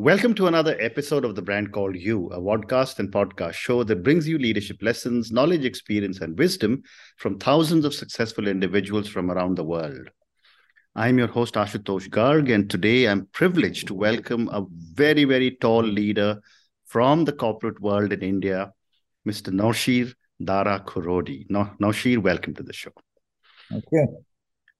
Welcome to another episode of the brand called You, a podcast and podcast show that brings you leadership lessons, knowledge, experience, and wisdom from thousands of successful individuals from around the world. I'm your host, Ashutosh Garg, and today I'm privileged to welcome a very, very tall leader from the corporate world in India, Mr. Nawshir Dara Khurody. Nawshir, welcome to the show. Okay.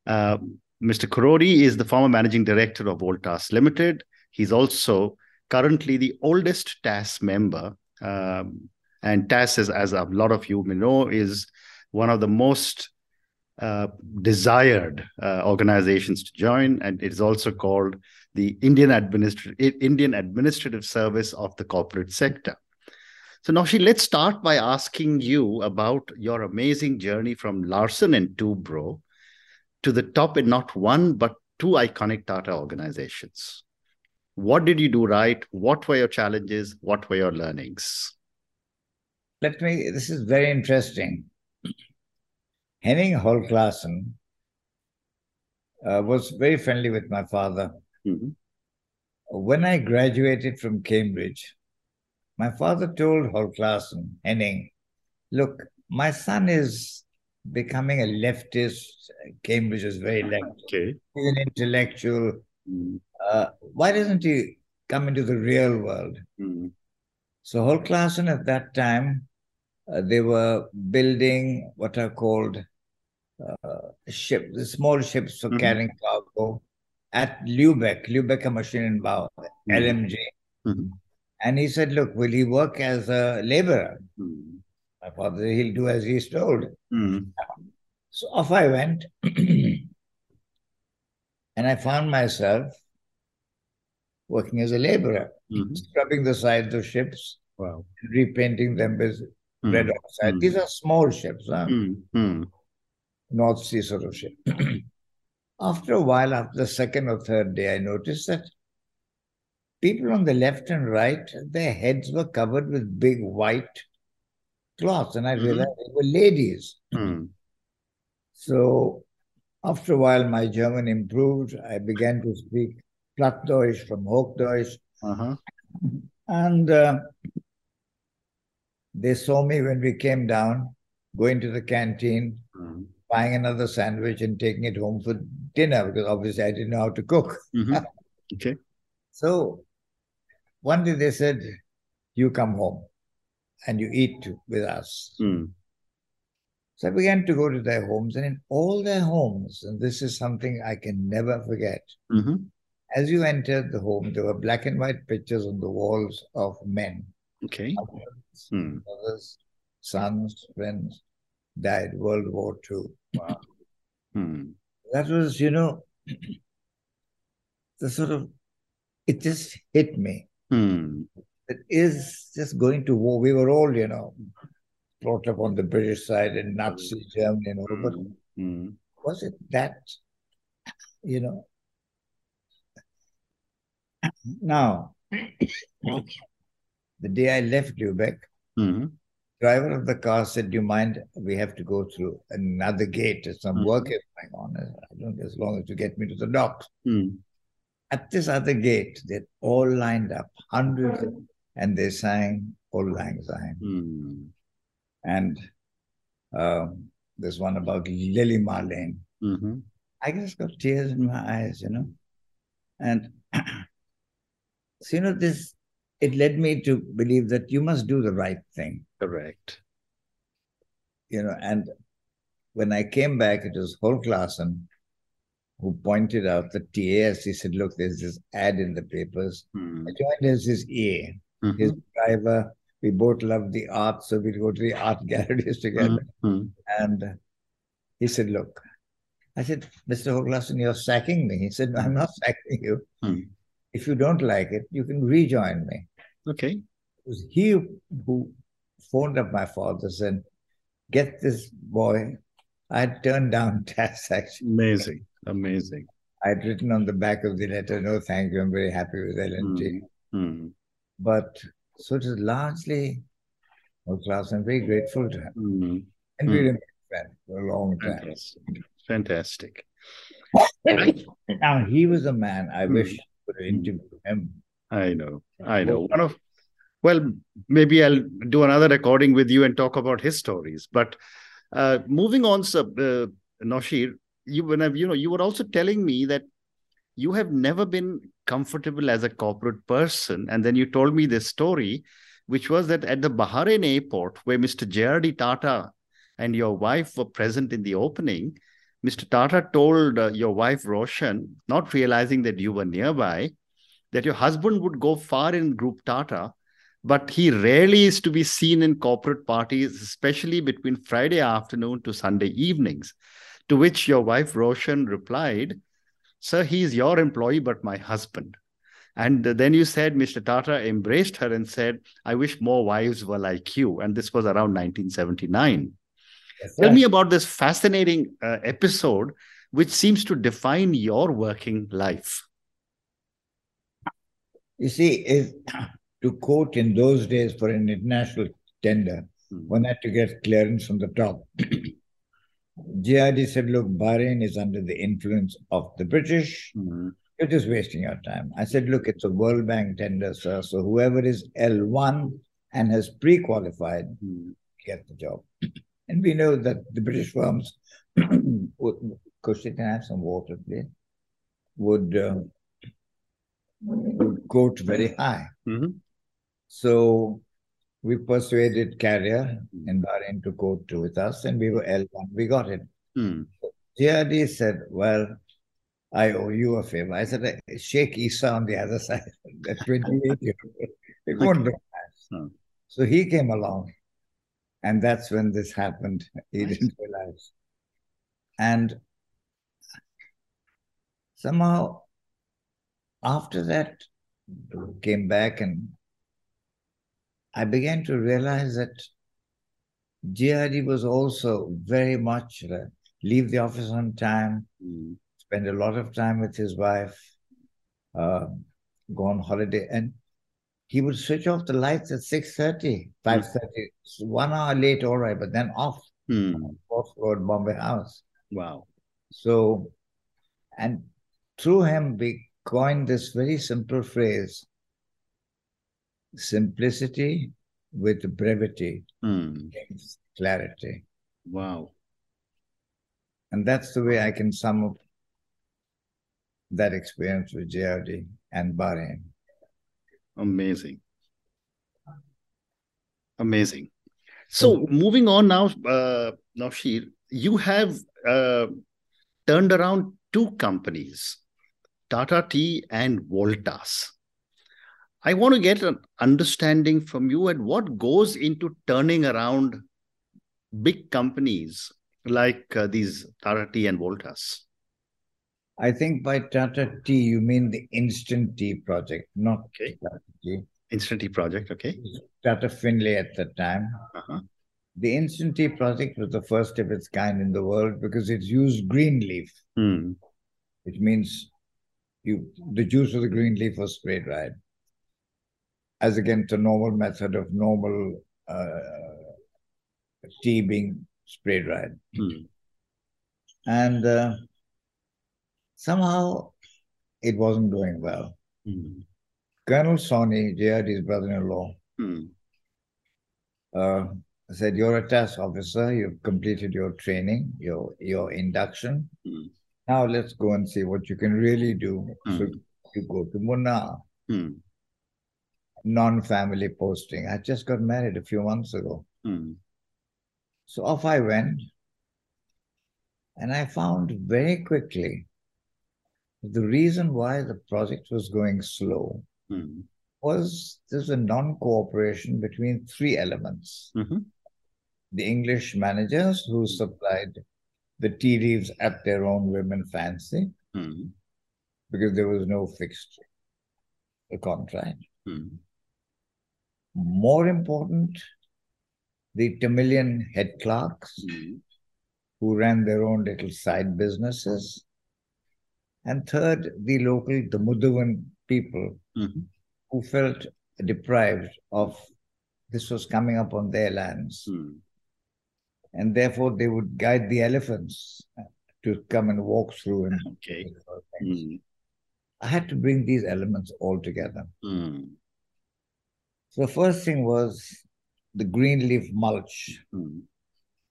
Uh, Mr. Khurody is the former managing director of Voltas Limited. He's also currently the oldest TAS member. Um, and TAS, is, as a lot of you may know, is one of the most uh, desired uh, organizations to join, and it is also called the Indian, Indian Administrative Service of the Corporate Sector. So, Nawshir, let's start by asking you about your amazing journey from Larsen and Toubro to the top in not one but two iconic Tata organizations. What did you do right? What were your challenges? What were your learnings? Let me, this is very interesting. Henning Holk-Larsen uh, was very friendly with my father. Mm-hmm. When I graduated from Cambridge, my father told Holk-Larsen, Henning, look, my son is becoming a leftist. Cambridge is very left. Okay. He's an intellectual. Mm. Uh, why doesn't he come into the real world? Mm. So Holk-Larsen at that time, uh, they were building what are called uh, ships, the small ships for mm-hmm. carrying cargo at Lubeck, Lubeck Maschinenbau, mm-hmm. LMG. Mm-hmm. And he said, look, will he work as a laborer? Mm-hmm. My father, he'll do as he's told. Mm. So off I went. and I found myself working as a laborer, mm-hmm. scrubbing the sides of ships, wow. repainting them with mm. red oxide. Mm. These are small ships, huh? Mm. North Sea sort of ship. after a while, after the second or third day, I noticed that people on the left and right, their heads were covered with big white cloths, and I mm-hmm. realized they were ladies. Mm. So after a while, my German improved. I began to speak Plattdeutsch from Hochdeutsch. Uh-huh. And uh, they saw me when we came down, going to the canteen, mm. buying another sandwich and taking it home for dinner because obviously I didn't know how to cook. Mm-hmm. Okay. So one day they said, You come home and you eat with us. Mm. So I began to go to their homes, and in all their homes, and this is something I can never forget. Mm-hmm. As you entered the home, there were black and white pictures on the walls of men. Okay. Mothers, mm. mothers sons, friends died World War II. Wow. Hmm. That was, you know, the sort of, it just hit me. Hmm that is just going to war. We were all, you know, brought up on the British side in Nazi Germany and all, but mm. was it that, you know? Now, the day I left Lubeck, mm-hmm. driver of the car said, "Do you mind? We have to go through another gate. Some mm-hmm. work is going on. I don't as long as you get me to the docks." Mm. At this other gate, they're all lined up, hundreds and they sang Auld Lang Syne. Mm. And um, there's one about Lily Marlene. Mm-hmm. I just got tears in my eyes, you know. And so, you know, this, it led me to believe that you must do the right thing. Correct. You know, and when I came back, it was Holk-Larsen who pointed out the TAS, he said, look, there's this ad in the papers. Hmm. I joined as his EA mm-hmm. his driver. We both loved the art, so we'd go to the art galleries together. Mm-hmm. And he said, Look, I said, Mr. Holk-Larsen, you're sacking me. He said, No, I'm not sacking you. Mm-hmm. If you don't like it, you can rejoin me. Okay. It was he who phoned up my father and said, Get this boy. I had turned down TAS actually. Amazing. Amazing. I had written on the back of the letter, No, thank you. I'm very happy with L&T. Mm-hmm. But so it is largely world class. I'm very grateful to him. Mm-hmm. And we remain friends for a long time. Fantastic. now, he was a man I mm. wish I could have him I know. I know. One of well, maybe I'll do another recording with you and talk about his stories. But uh, moving on, sir, uh, Nawshir, you when I, you know you were also telling me that you have never been comfortable as a corporate person, and then you told me this story, which was that at the Bahrain airport, where Mr. J.R.D. Tata and your wife were present in the opening, Mr. Tata told uh, your wife Roshan, not realizing that you were nearby, that your husband would go far in Group Tata, but he rarely is to be seen in corporate parties, especially between Friday afternoon to Sunday evenings. To which your wife Roshan replied, Sir, he is your employee, but my husband. And then you said Mr. Tata embraced her and said, I wish more wives were like you. And this was around 1979. Yes, Tell me about this fascinating uh, episode, which seems to define your working life. You see, if, to quote in those days for an international tender, mm. one had to get clearance from the top. JRD said, look, Bahrain is under the influence of the British. Mm-hmm. You're just wasting your time. I said, look, it's a World Bank tender, sir. So whoever is L1 and has pre-qualified, mm-hmm. get the job. And we know that the British firms, they can have some water, please, would, uh, would quote very high. Mm-hmm. So we persuaded Carrier in Bahrain to go to with us, and we were L1. We got it. JRD said, Well, I owe you a favor. I said, Sheikh Isa on the other side, the 28 year old. It won't do hmm. So he came along, and that's when this happened. He nice. didn't realize. And somehow, after that, came back and I began to realize that JRD was also very much uh, leave the office on time, mm. spend a lot of time with his wife, uh, go on holiday, and he would switch off the lights at 6.30, 5.30. Mm. One hour late, all right, but then off. Mm. Fourth floor Bombay House. Wow. So, and through him, we coined this very simple phrase simplicity with brevity mm. clarity. Wow. And that's the way I can sum up that experience with JRD and Bahrain. Amazing. Amazing. So moving on now, uh, you have uh, turned around two companies, Tata Tea and Voltas. I want to get an understanding from you and what goes into turning around big companies like uh, these Tata Tea and Voltas. I think by Tata Tea, you mean the Instant Tea project, not okay. Tata Tea. Instant Tea project, okay. Tata Finlay at the time. Uh-huh. The Instant Tea project was the first of its kind in the world because it used green leaf, which means you the juice of the green leaf was spray dried as against the normal method of normal uh, tea being spray dried. Hmm. And uh, somehow it wasn't going well. Hmm. Colonel Soni, JRD's brother in law, hmm. uh, said, You're a TAS officer, you've completed your training, your, your induction. Hmm. Now let's go and see what you can really do. So hmm. you go to Munnar non-family posting. I just got married a few months ago. Mm. So off I went. And I found very quickly the reason why the project was going slow mm. was there's a non-cooperation between three elements. Mm-hmm. The English managers who supplied the tea leaves at their own women fancy mm. because there was no fixed contract. Mm. More important, the Tamilian head clerks mm-hmm. who ran their own little side businesses. And third, the local, the Mudavan people mm-hmm. who felt deprived of this was coming up on their lands. Mm. And therefore, they would guide the elephants to come and walk through and okay. Mm. I had to bring these elements all together. Mm. So the first thing was the green leaf mulch. Mm.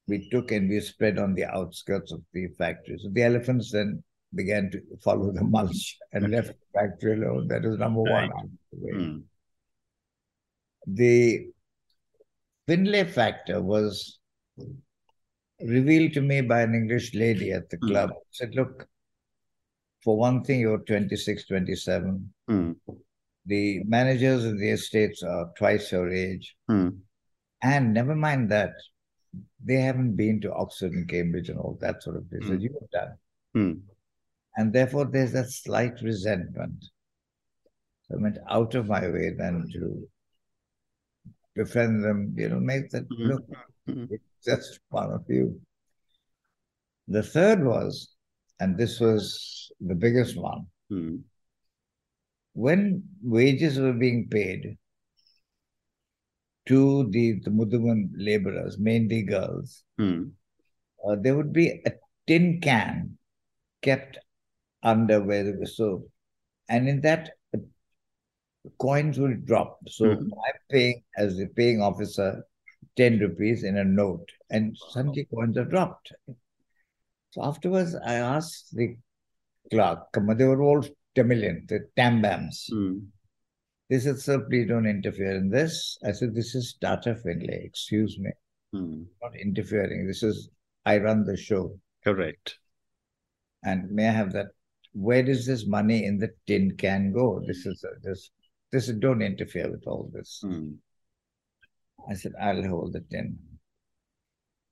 We took and we spread on the outskirts of the factory. So the elephants then began to follow the mulch and left the factory alone. That is number Right. one. Mm. The Finlay factor was revealed to me by an English lady at the Mm. club. Said, look, for one thing, you're 26, 27. Mm. The managers of the estates are twice your age. Mm. And never mind that, they haven't been to Oxford and Cambridge and all that sort of thing that Mm. you have done. Mm. And therefore, there's that slight resentment. So I went out of my way then to befriend them, you know, make that Mhm. look, it's just one of you. The third was, and this was the biggest one, Mm. When wages were being paid to the, the Mudaman laborers, mainly girls, Mm. uh, there would be a tin can kept under where they were so, and in that uh, coins will drop. So Mhm. I'm paying as the paying officer ten rupees in a note, and suddenly coins are dropped. So afterwards, I asked the clerk, come on, they were all Tamilian, the Tambams. Mm. They said, sir, please don't interfere in this. I said, this is Tata Finlay, excuse me. Mm. not interfering. This is, I run the show. Correct. And may I have that? Where does this money in the tin can go? This is, a, this, this is, don't interfere with all this. Mm. I said, I'll hold the tin.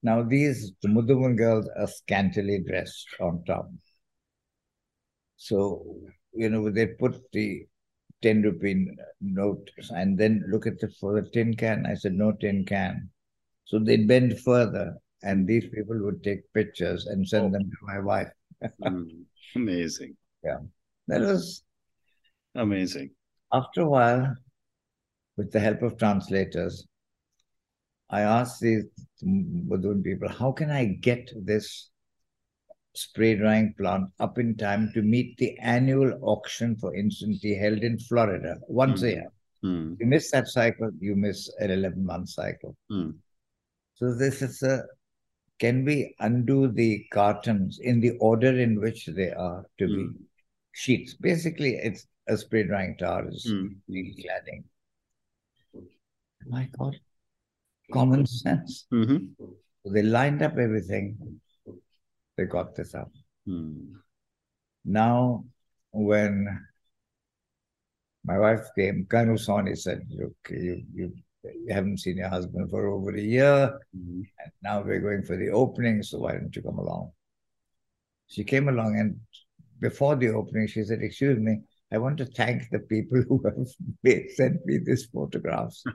Now, these, the girls are scantily dressed on top. So, you know, they put the 10 rupee note and then look at the, for the tin can. I said, no tin can. So they bend further and these people would take pictures and send Oh. them to my wife. Mm. Amazing. Yeah. That was, Amazing. after a while, with the help of translators, I asked these Badun people, how can I get this spray drying plant up in time to meet the annual auction for instant tea held in Florida once a Mm. year? Mm. You miss that cycle, you miss an 11 month cycle. Mm. So this is a, can we undo the cartons in the order in which they are to be Mm. sheets? Basically, it's a spray drying tar is mm. cladding. My God, common sense. Mhm. So they lined up everything. They got this up. Mm. Now, when my wife came, Kanu Soni said, Look, you, you, you haven't seen your husband for over a year, Mhm. and now we're going for the opening, so why don't you come along? She came along, and before the opening, she said, Excuse me, I want to thank the people who have made, sent me these photographs.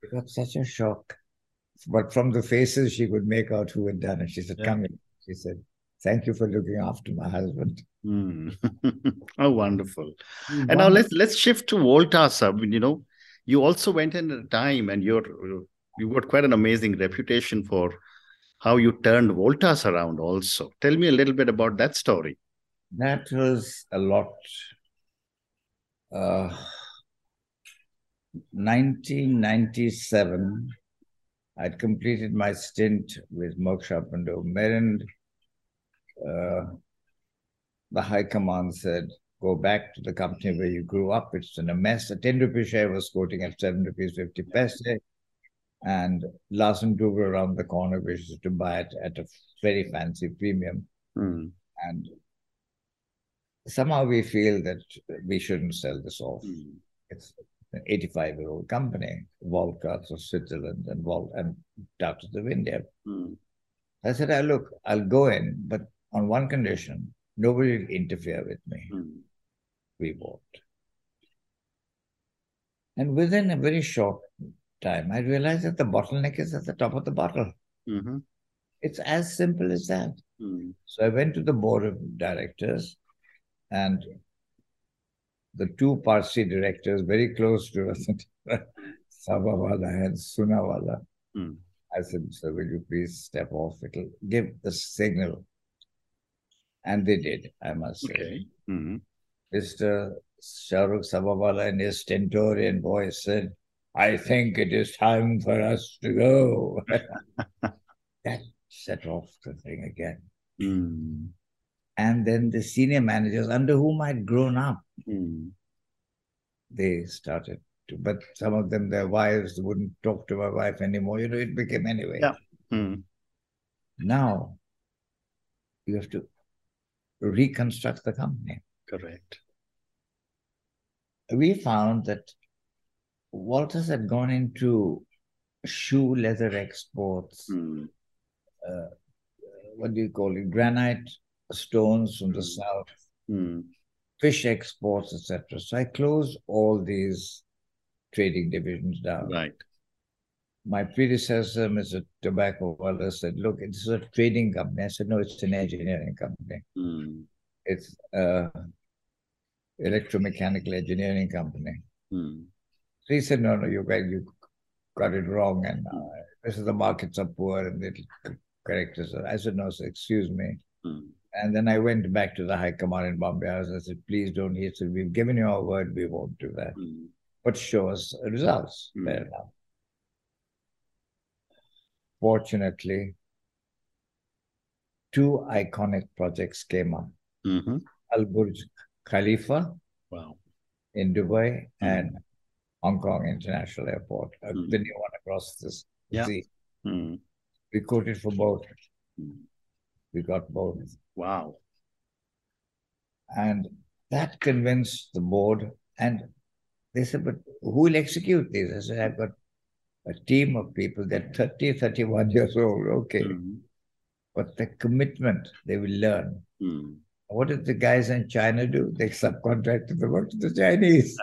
It got such a shock. But from the faces, she could make out who had done it. She said, Yeah. Come in. She said, Thank you for looking after my husband. Mm. oh, wonderful. And now let's let's shift to Voltas. I mean, you know, you also went in at a time, and you're you got quite an amazing reputation for how you turned Voltas around. Also, tell me a little bit about that story. That was a lot. Uh, 1997, I'd completed my stint with Moksha Pando Merend. Uh, the High Command said, go back to the company where you grew up. It's in a mess. A 10 rupee share was quoting at 7 rupees 50 paise. And Larsen Toubro around the corner wishes to buy it at a very fancy premium. Mm. And somehow we feel that we shouldn't sell this off. Mm. It's an 85 year old company, Volkarts of Switzerland and Vol and Doctors of India. Mm. I said, "Ah, look, I'll go in, but on one condition, nobody will interfere with me. Mm. We bought. And within a very short time, I realized that the bottleneck is at the top of the bottle. Mhm. It's as simple as that. Mm. So I went to the board of directors and the two Parsi directors very close to us, Sabawala and Sunawala. Mm. I said, sir, will you please step off? It'll give the signal. And they did, I must say. Okay. Mhm. Mr. Shahrukh Sabawala in his stentorian voice said, I think it is time for us to go. that set off the thing again. Mm. And then the senior managers under whom I'd grown up, mm. they started to, but some of them, their wives wouldn't talk to my wife anymore. You know, it became anyway. Yeah. Mm. Now you have to reconstruct the company. Correct. We found that Voltas had gone into shoe leather exports. Mm. Uh, what do you call it? Granite stones from the mm. south, mm. fish exports, etc. So I closed all these trading divisions down. Right. My predecessor, Mr. Tobacco Wallace, said, "Look, this is a trading company." I said, "No, it's an engineering company. Mm. It's a electromechanical engineering company." Mm. So he said, "No, no, you got you got it wrong, and uh, this is the markets are poor, and it'll correct us." I said, "No, sir, excuse me." Mm. And then I went back to the High Command in Bombay House. I said, please don't. He said, we've given you our word, we won't do that. Mm. But show us results. Mm. Fair enough. Fortunately, two iconic projects came up. Mm-hmm. Al Burj Khalifa wow. in Dubai mm. and Hong Kong International Airport, uh, mm. the new one across this yeah. sea. Mm. We quoted for both. Mm. We got both. Wow. And that convinced the board. And they said, but who will execute these? I said, I've got a team of people. They're 30, 31 years old. Okay. Mm-hmm. But the commitment they will learn. Mm. What did the guys in China do? They subcontracted the work to the Chinese.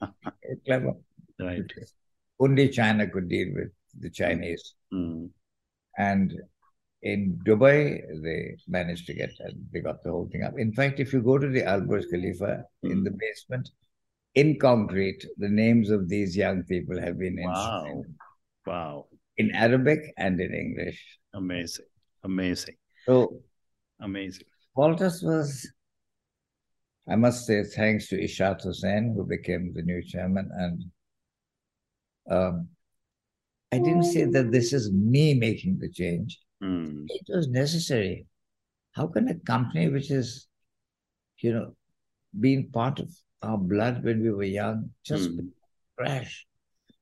clever. Right. Only China could deal with the Chinese. Mm. And in Dubai, they managed to get they got the whole thing up. In fact, if you go to the Al Burj Khalifa mm. in the basement, in concrete, the names of these young people have been wow. Wow. In Arabic and in English. Amazing. Amazing. So amazing. Voltas was, I must say, thanks to Ishaat Hussain, who became the new chairman. And um, I didn't say that this is me making the change. Mm. It was necessary. How can a company which is, you know, being part of our blood when we were young just mm. crash?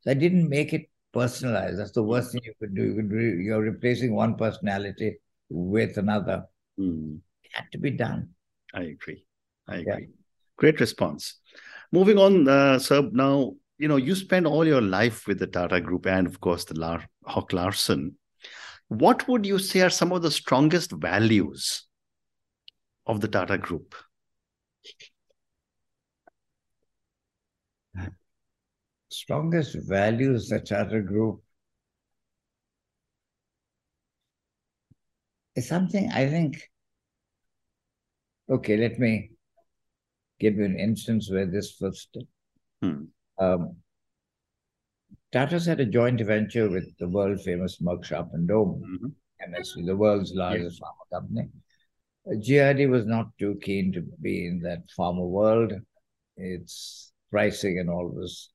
So I didn't make it personalized. That's the worst thing you could do. You could re- you're replacing one personality with another. Mm. It had to be done. I agree. I agree. Yeah. Great response. Moving on, uh, sir. Now, you know, you spend all your life with the Tata Group and, of course, the Lar- Hawk Larsen. What would you say are some of the strongest values of the Tata Group? Strongest values the Tata Group is something I think. Okay, let me give you an instance where this first. Hmm. Um, Tata's had a joint venture with the world famous Merck Sharp and Dohme, mm-hmm. MSD, the world's largest yes. pharma company. Uh, JRD was not too keen to be in that pharma world. Its pricing and all was,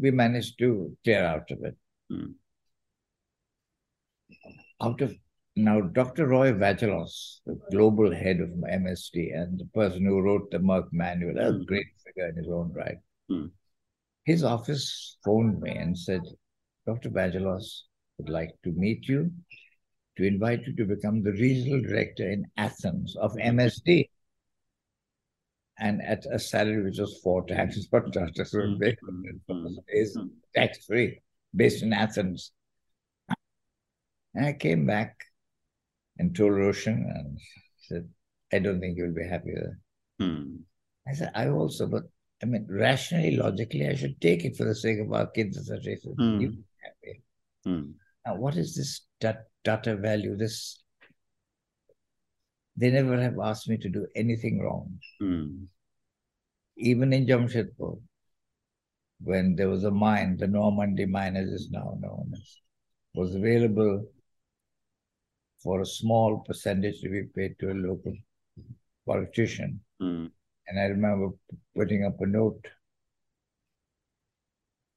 we managed to clear out of it. Mm. Out of now, Dr. Roy Vagelos, the global head of MSD and the person who wrote the Merck manual, a mm. great figure in his own right. Mm his office phoned me and said, Dr. Vagelos would like to meet you, to invite you to become the regional director in Athens of MSD. And at a salary which was four times per doctor, so mm-hmm. is tax free, based in Athens. And I came back and told Roshan and said, I don't think you'll be happy there. Hmm. I said, I also, but I mean, rationally, logically, I should take it for the sake of our kids, etc. Mm. You happy. Mm. Now, what is this Tata value? This they never have asked me to do anything wrong. Mm. Even in Jamshedpur, when there was a mine, the Noamundi mine, as is now known as, was available for a small percentage to be paid to a local politician. Mm And I remember putting up a note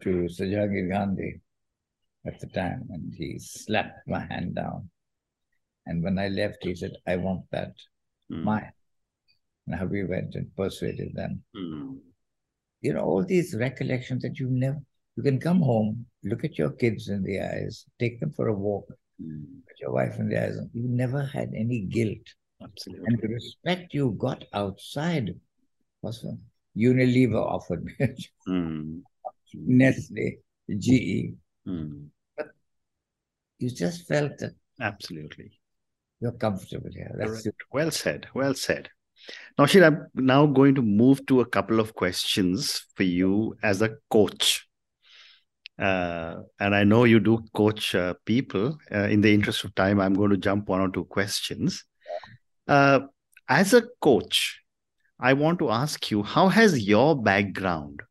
to Sir Jehangir Ghandy at the time, and he slapped my hand down. And when I left, he said, I want that, mm. mine. Now we went and persuaded them. Mm. You know, all these recollections that you never, you can come home, look at your kids in the eyes, take them for a walk, mm. look at your wife in the eyes. You never had any guilt. Absolutely. And the respect you got outside was Unilever offered me. mm. Nestle, GE. Mm. But you just felt that. Absolutely. You're comfortable here. That's well said. Well said. Now, Shir, I'm now going to move to a couple of questions for you as a coach. Uh, and I know you do coach uh, people. Uh, in the interest of time, I'm going to jump one or two questions. Uh, as a coach, I want to ask you how has your background,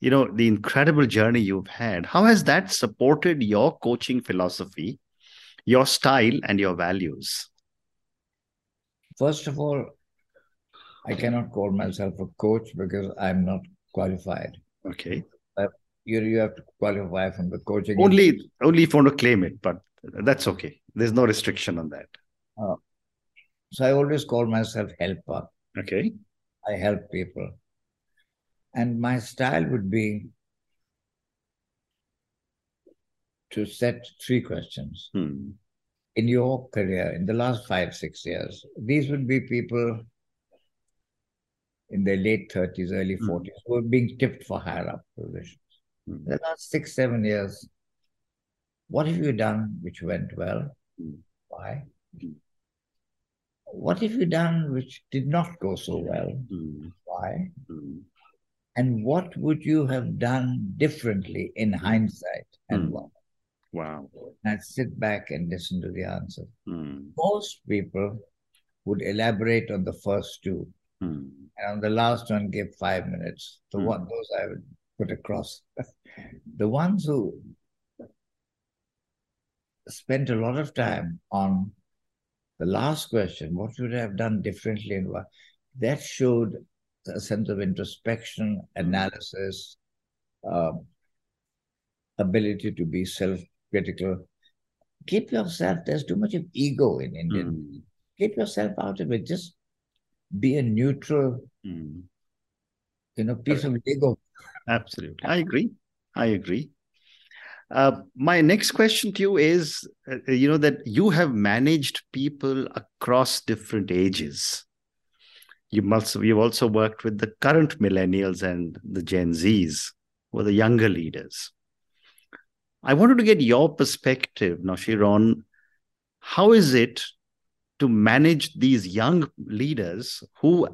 you know, the incredible journey you've had, how has that supported your coaching philosophy, your style, and your values? First of all, I cannot call myself a coach because I'm not qualified. Okay. Uh, you, you have to qualify from the coaching. Only, only if you want to claim it, but that's okay. There's no restriction on that. Uh, so I always call myself helper. Okay. I help people. And my style would be to set three questions. Hmm. In your career, in the last five, six years, these would be people in their late 30s, early 40s, hmm. who are being tipped for higher up positions. Mm. The last six, seven years, what have you done which went well? Mm. Why? Mm. What have you done which did not go so well? Why? And what would you have done differently in hindsight and why? Wow. And sit back and listen to the answer. Most people would elaborate on the first two Mm. And on the last one, give five minutes. The mm. one those I would put across. the ones who spent a lot of time on the last question, what should I have done differently and what that showed a sense of introspection, hmm. analysis, uh, ability to be self-critical. Keep yourself, there's too much of ego in Indian. Mm. Keep yourself out of it. Just be a neutral, mm. you know, piece of ego. Absolutely. I agree. I agree. Uh, my next question to you is uh, you know that you have managed people across different ages you must you've also worked with the current millennials and the gen z's or the younger leaders i wanted to get your perspective Nawshir on how is it to manage these young leaders who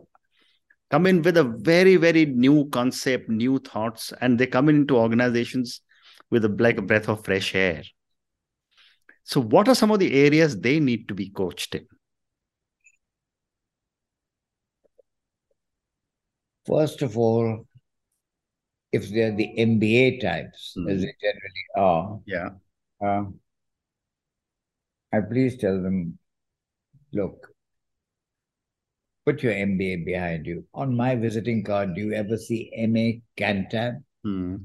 come in with a very very new concept new thoughts and they come into organizations with a like a breath of fresh air? So what are some of the areas they need to be coached in? First of all if they're the mba types mm. as they generally are yeah uh, i please tell them look, put your MBA behind you. On my visiting card, do you ever see MA Cantab? Mm.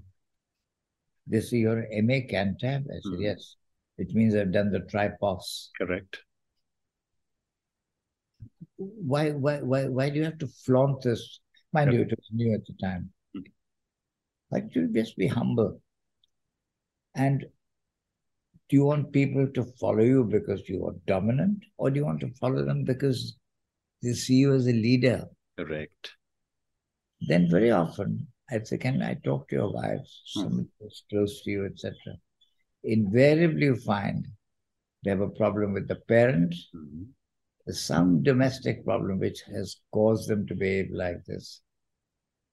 They see your MA Cantab? I said, mm. yes. It means I've done the tripos. Correct. Why, why, why, why do you have to flaunt this? Mind Correct. you, it was new at the time. Like, you just be humble. And do you want people to follow you because you are dominant, or do you want to follow them because they see you as a leader? Correct. Then very often I'd say, Can I talk to your wife, hmm. somebody who's close to you, etc.? Invariably you find they have a problem with the parent. Mm-hmm. Some domestic problem which has caused them to behave like this.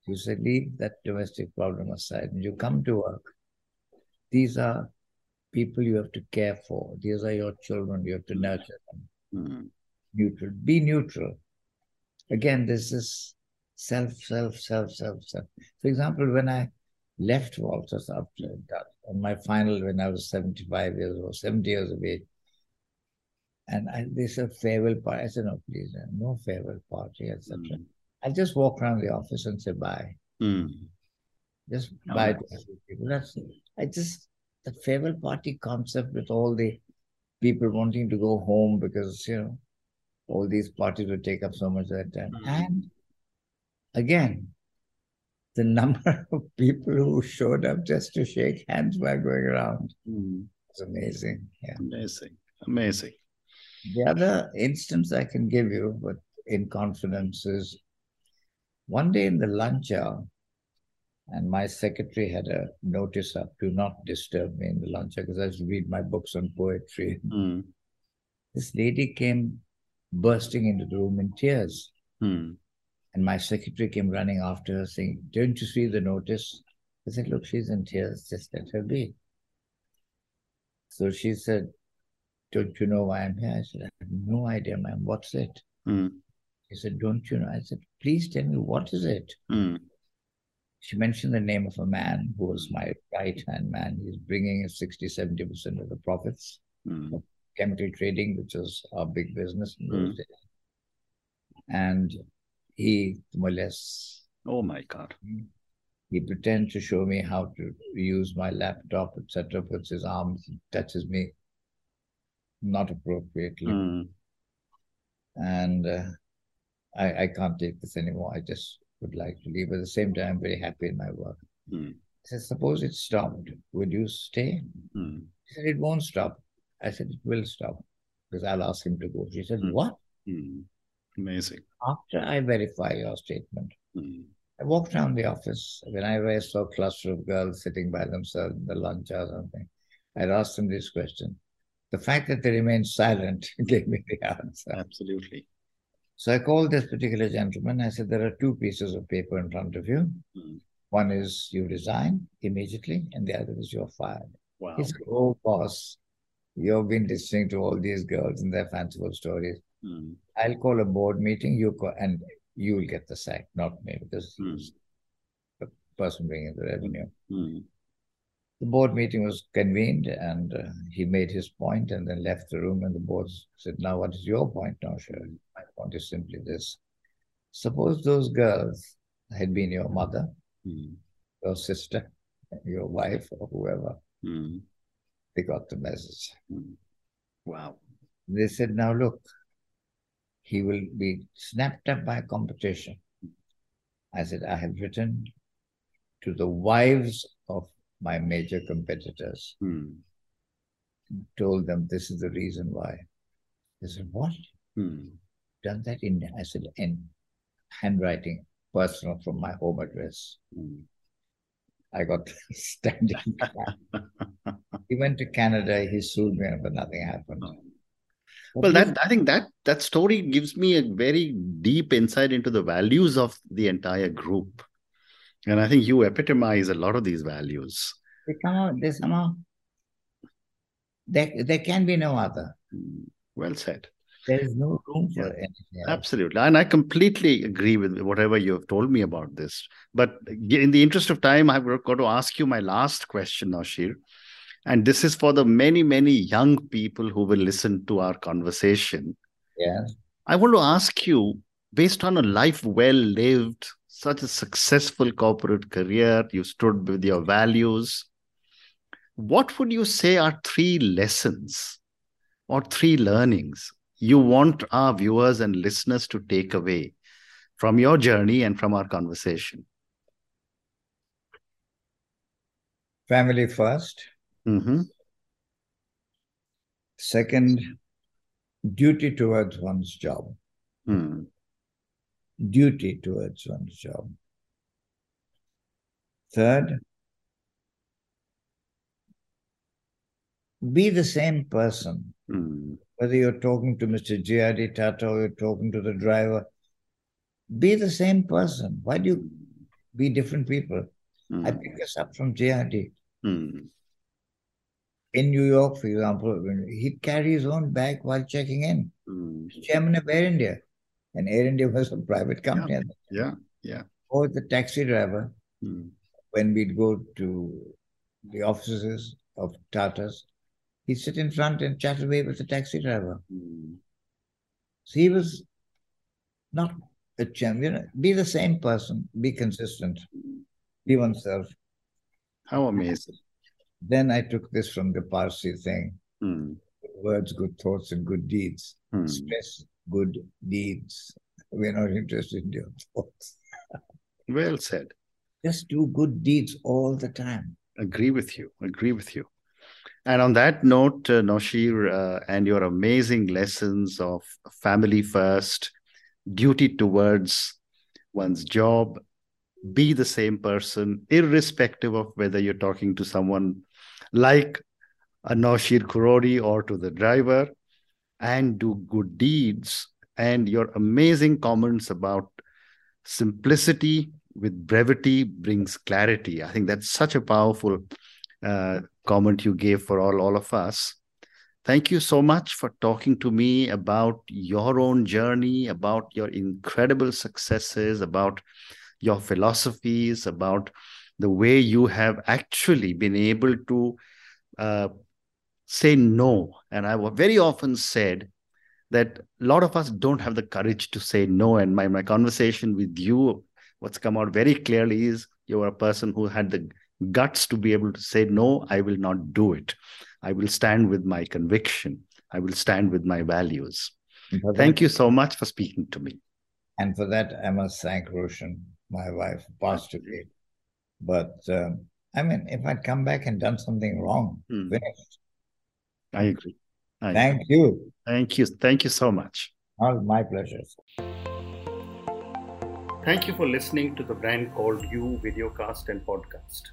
You say, leave that domestic problem aside and you come to work. These are people you have to care for. These are your children. You have to nurture them. Mm-hmm. Neutral. Be neutral. Again, this is self, self, self, self, self. For example, when I left Voltas after that, on my final, when I was 75 years old, 70 years of age, and I, they said farewell party. I said, no, please, no farewell party, etc. Mm-hmm. I just walk around the office and say bye. Mm. Just oh, bye to people. That's I just the farewell party concept with all the people wanting to go home because you know all these parties would take up so much of their time. Mm. And again, the number of people who showed up just to shake hands while going around. Mm. It's amazing. Yeah. Amazing. Amazing. The other instance I can give you, but in confidence, is one day in the lunch hour, and my secretary had a notice up do not disturb me in the lunch hour because I used to read my books on poetry. Mm. This lady came bursting into the room in tears. Mm. And my secretary came running after her saying, Don't you see the notice? I said, Look, she's in tears, just let her be. So she said, Don't you know why I'm here? I said, I have no idea, ma'am. What's it? Mm. He said, Don't you know? I said, Please tell me, what is it? Mm. She mentioned the name of a man who was my right hand man. He's bringing 60, 70% of the profits mm. of chemical trading, which was our big business in those mm. days. And he molests. Oh my God. He pretends to show me how to use my laptop, etc., puts his arms, touches me not appropriately. Mm. And uh, I, I can't take this anymore. I just would like to leave. At the same time, I'm very happy in my work. Mm. I said, suppose it stopped. Would you stay? Mm. He said, it won't stop. I said, it will stop because I'll ask him to go. She said, mm. what? Mm. Amazing. After I verify your statement, mm. I walked around the office. When I saw a cluster of girls sitting by themselves in the lunch or something, I'd ask them this question. The fact that they remained silent gave me the answer. Absolutely. So I called this particular gentleman. I said, There are two pieces of paper in front of you. Mm. One is you resign immediately, and the other is you're fired. Wow. He said, Oh, boss, you've been listening to all these girls and their fanciful stories. Mm. I'll call a board meeting, you call, and you will get the sack, not me, because mm. the person bringing the revenue. Mm. The board meeting was convened, and uh, he made his point, and then left the room. And the board said, "Now, what is your point, now, sir? My point is simply this: Suppose those girls had been your mother, hmm. your sister, your wife, or whoever. Hmm. They got the message. Hmm. Wow. They said, "Now look, he will be snapped up by competition. I said, I have written to the wives of my major competitors, hmm. told them this is the reason why. They said, What? Hmm. Done that in, I said, in handwriting, personal from my home address. Hmm. I got standing. he went to Canada, he sued me, but nothing happened. Oh well that i think that that story gives me a very deep insight into the values of the entire group and i think you epitomize a lot of these values they come out they somehow there, there can be no other hmm, well said there is no room for yeah, anything else. absolutely and i completely agree with whatever you have told me about this but in the interest of time i've got to ask you my last question Nawshir and this is for the many, many young people who will listen to our conversation. Yeah. I want to ask you, based on a life well lived, such a successful corporate career, you stood with your values. What would you say are three lessons or three learnings you want our viewers and listeners to take away from your journey and from our conversation? Family first. Mm-hmm. Second, duty towards one's job. Mm. Duty towards one's job. Third, be the same person. Mm. Whether you're talking to Mr. J.R.D. Tata or you're talking to the driver, be the same person. Why do you be different people? Mm. I pick this up from J.R.D. Mm in New York, for example, he'd carry his own bag while checking in. Mm. Chairman of Air India. And Air India was a private company. Yeah, yeah. yeah. Or the taxi driver, mm. when we'd go to the offices of Tata's, he'd sit in front and chat away with the taxi driver. Mm. So he was not a champion. Be the same person, be consistent, be oneself. How amazing. Then I took this from the Parsi thing. Hmm. Words, good thoughts, and good deeds. Hmm. Stress good deeds. We're not interested in your thoughts. Well said. Just do good deeds all the time. Agree with you. Agree with you. And on that note, uh, Nawshir, uh, and your amazing lessons of family first, duty towards one's job, be the same person, irrespective of whether you're talking to someone like a Nawshir Khurody or to the driver, and do good deeds. And your amazing comments about simplicity with brevity brings clarity. I think that's such a powerful uh, comment you gave for all, all of us. Thank you so much for talking to me about your own journey, about your incredible successes, about your philosophies, about the way you have actually been able to uh, say no. And I very often said that a lot of us don't have the courage to say no. And my, my conversation with you, what's come out very clearly is you're a person who had the guts to be able to say, no, I will not do it. I will stand with my conviction. I will stand with my values. Thank you so much for speaking to me. And for that, I must thank Roshan, my wife, passed away. But um, I mean, if I'd come back and done something wrong, hmm. finished. I agree. I Thank agree. you. Thank you. Thank you so much. All my pleasure. Thank you for listening to the brand called You Videocast and Podcast